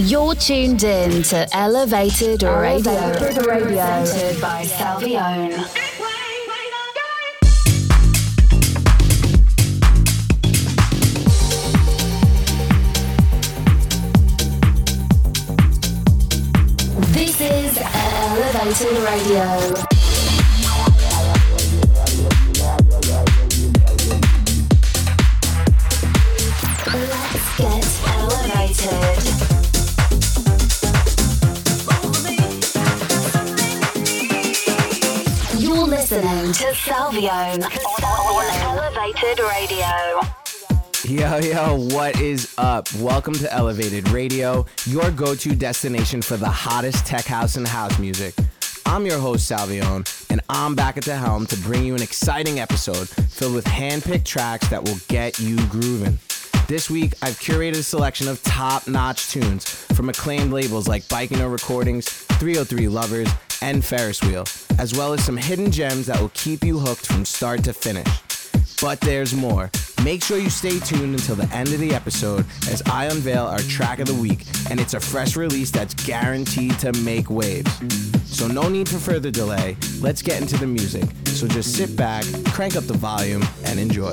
You're tuned in to Elevated Radio, Elevated Radio. presented by Salvione. This is Elevated Radio. Elevated Radio. Yo, yo, what is up? Welcome to Elevated Radio, your go to destination for the hottest tech house and house music. I'm your host, Salvione, and I'm back at the helm to bring you an exciting episode filled with hand picked tracks that will get you grooving. This week, I've curated a selection of top notch tunes from acclaimed labels like Bikino Recordings, 303 Lovers, and Ferris Wheel, as well as some hidden gems that will keep you hooked from start to finish. But there's more. Make sure you stay tuned until the end of the episode as I unveil our track of the week, and it's a fresh release that's guaranteed to make waves. So, no need for further delay. Let's get into the music. So, just sit back, crank up the volume, and enjoy.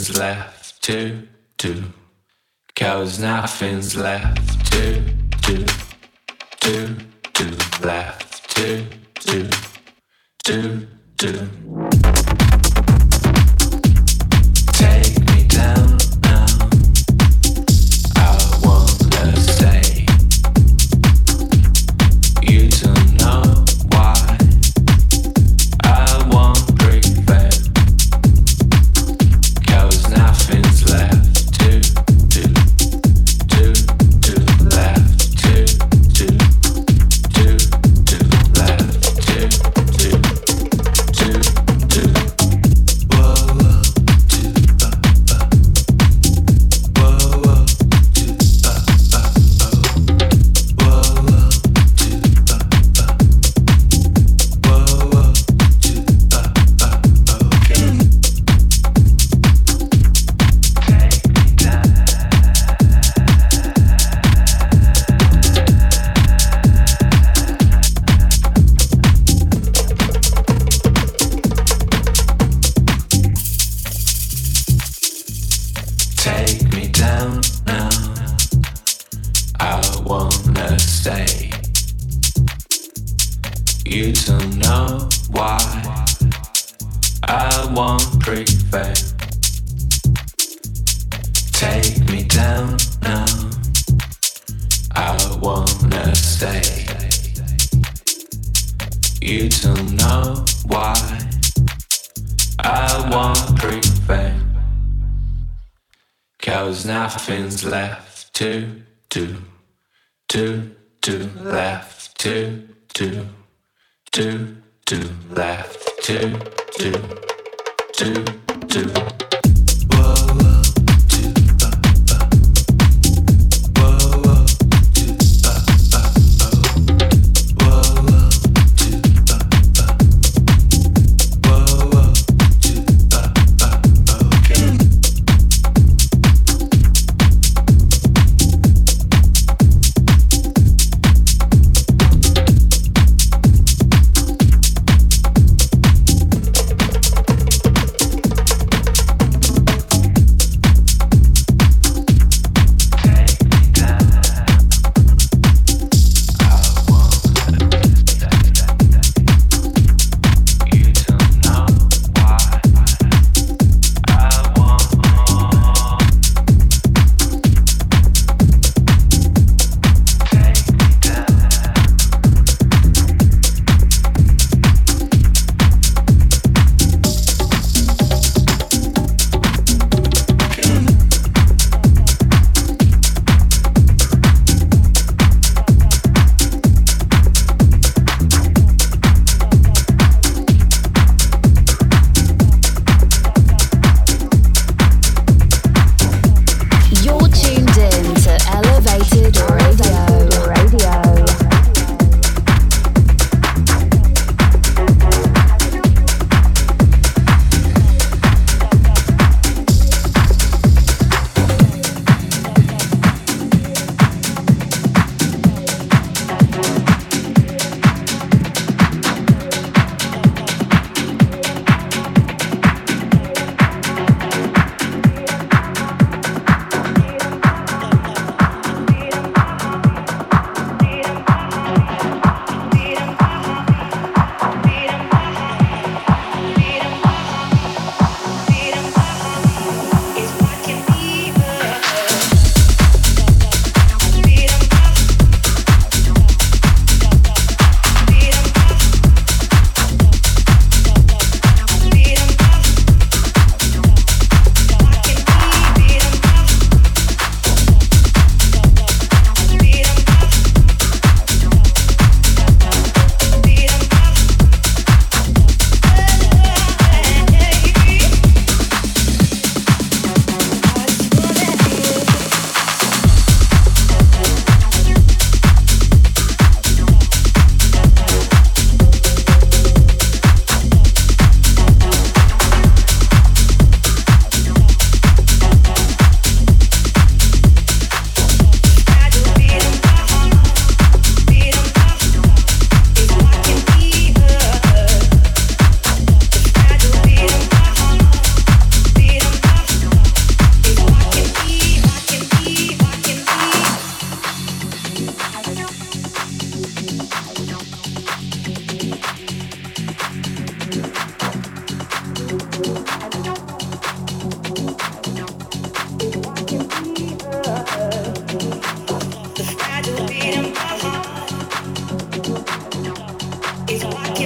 nothing's left to do. Cause nothing's left to do. Do, do, left to do. Do, do. you two, know why I won't prevent. Cause nothing's left to do, to, to, left to, to, to, to, left to, to, to, to.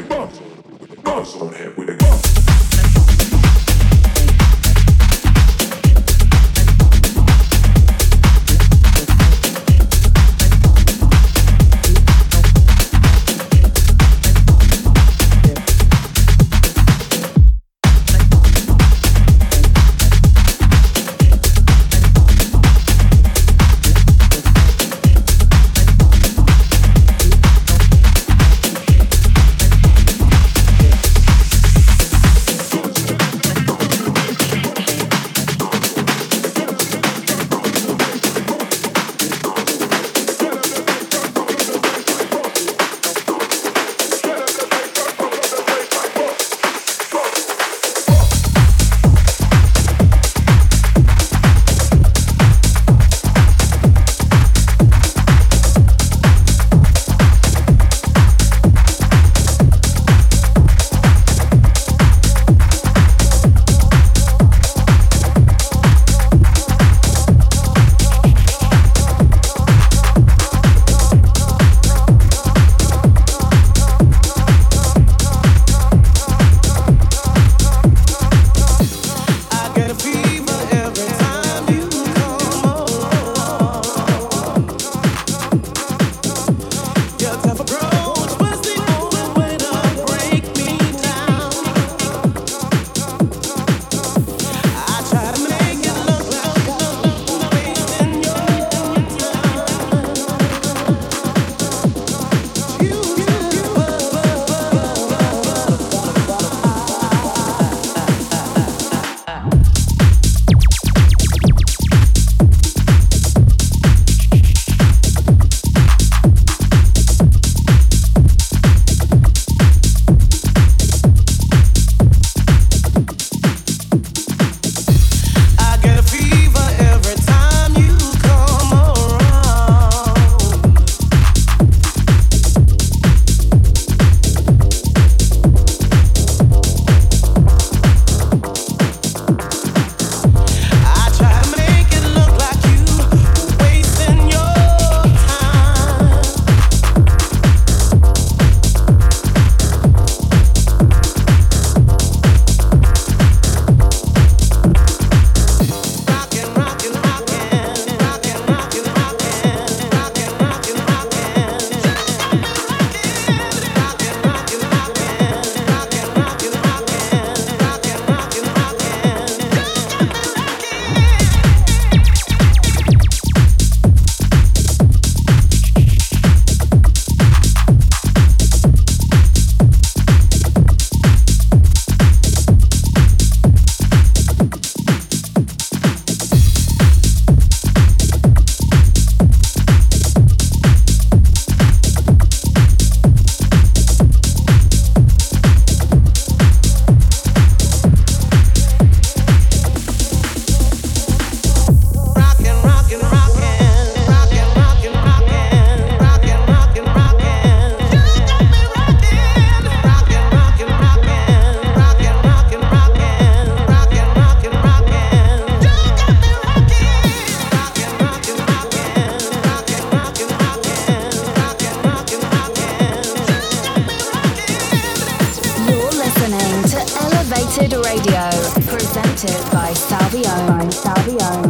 they bumps, with the bumps on head, with they bumps. Radio, presented by Salvio. Salvione. just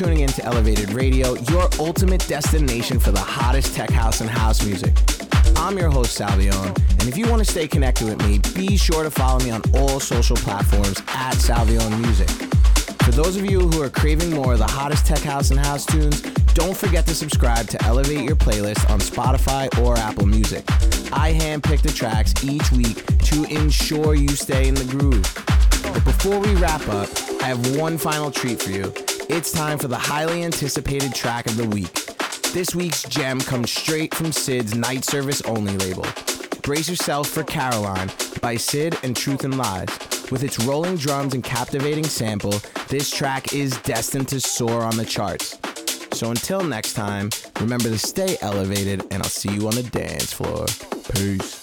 Tuning in to Elevated Radio, your ultimate destination for the hottest tech house and house music. I'm your host, Salvione, and if you want to stay connected with me, be sure to follow me on all social platforms at Salvione Music. For those of you who are craving more of the hottest tech house and house tunes, don't forget to subscribe to Elevate Your Playlist on Spotify or Apple Music. I handpick the tracks each week to ensure you stay in the groove. But before we wrap up, I have one final treat for you. It's time for the highly anticipated track of the week. This week's gem comes straight from CID's Night Service Only label. Brace yourself for Caroline by Sid and Truth and Lies. With its rolling drums and captivating sample, this track is destined to soar on the charts. So until next time, remember to stay elevated, and I'll see you on the dance floor. Peace.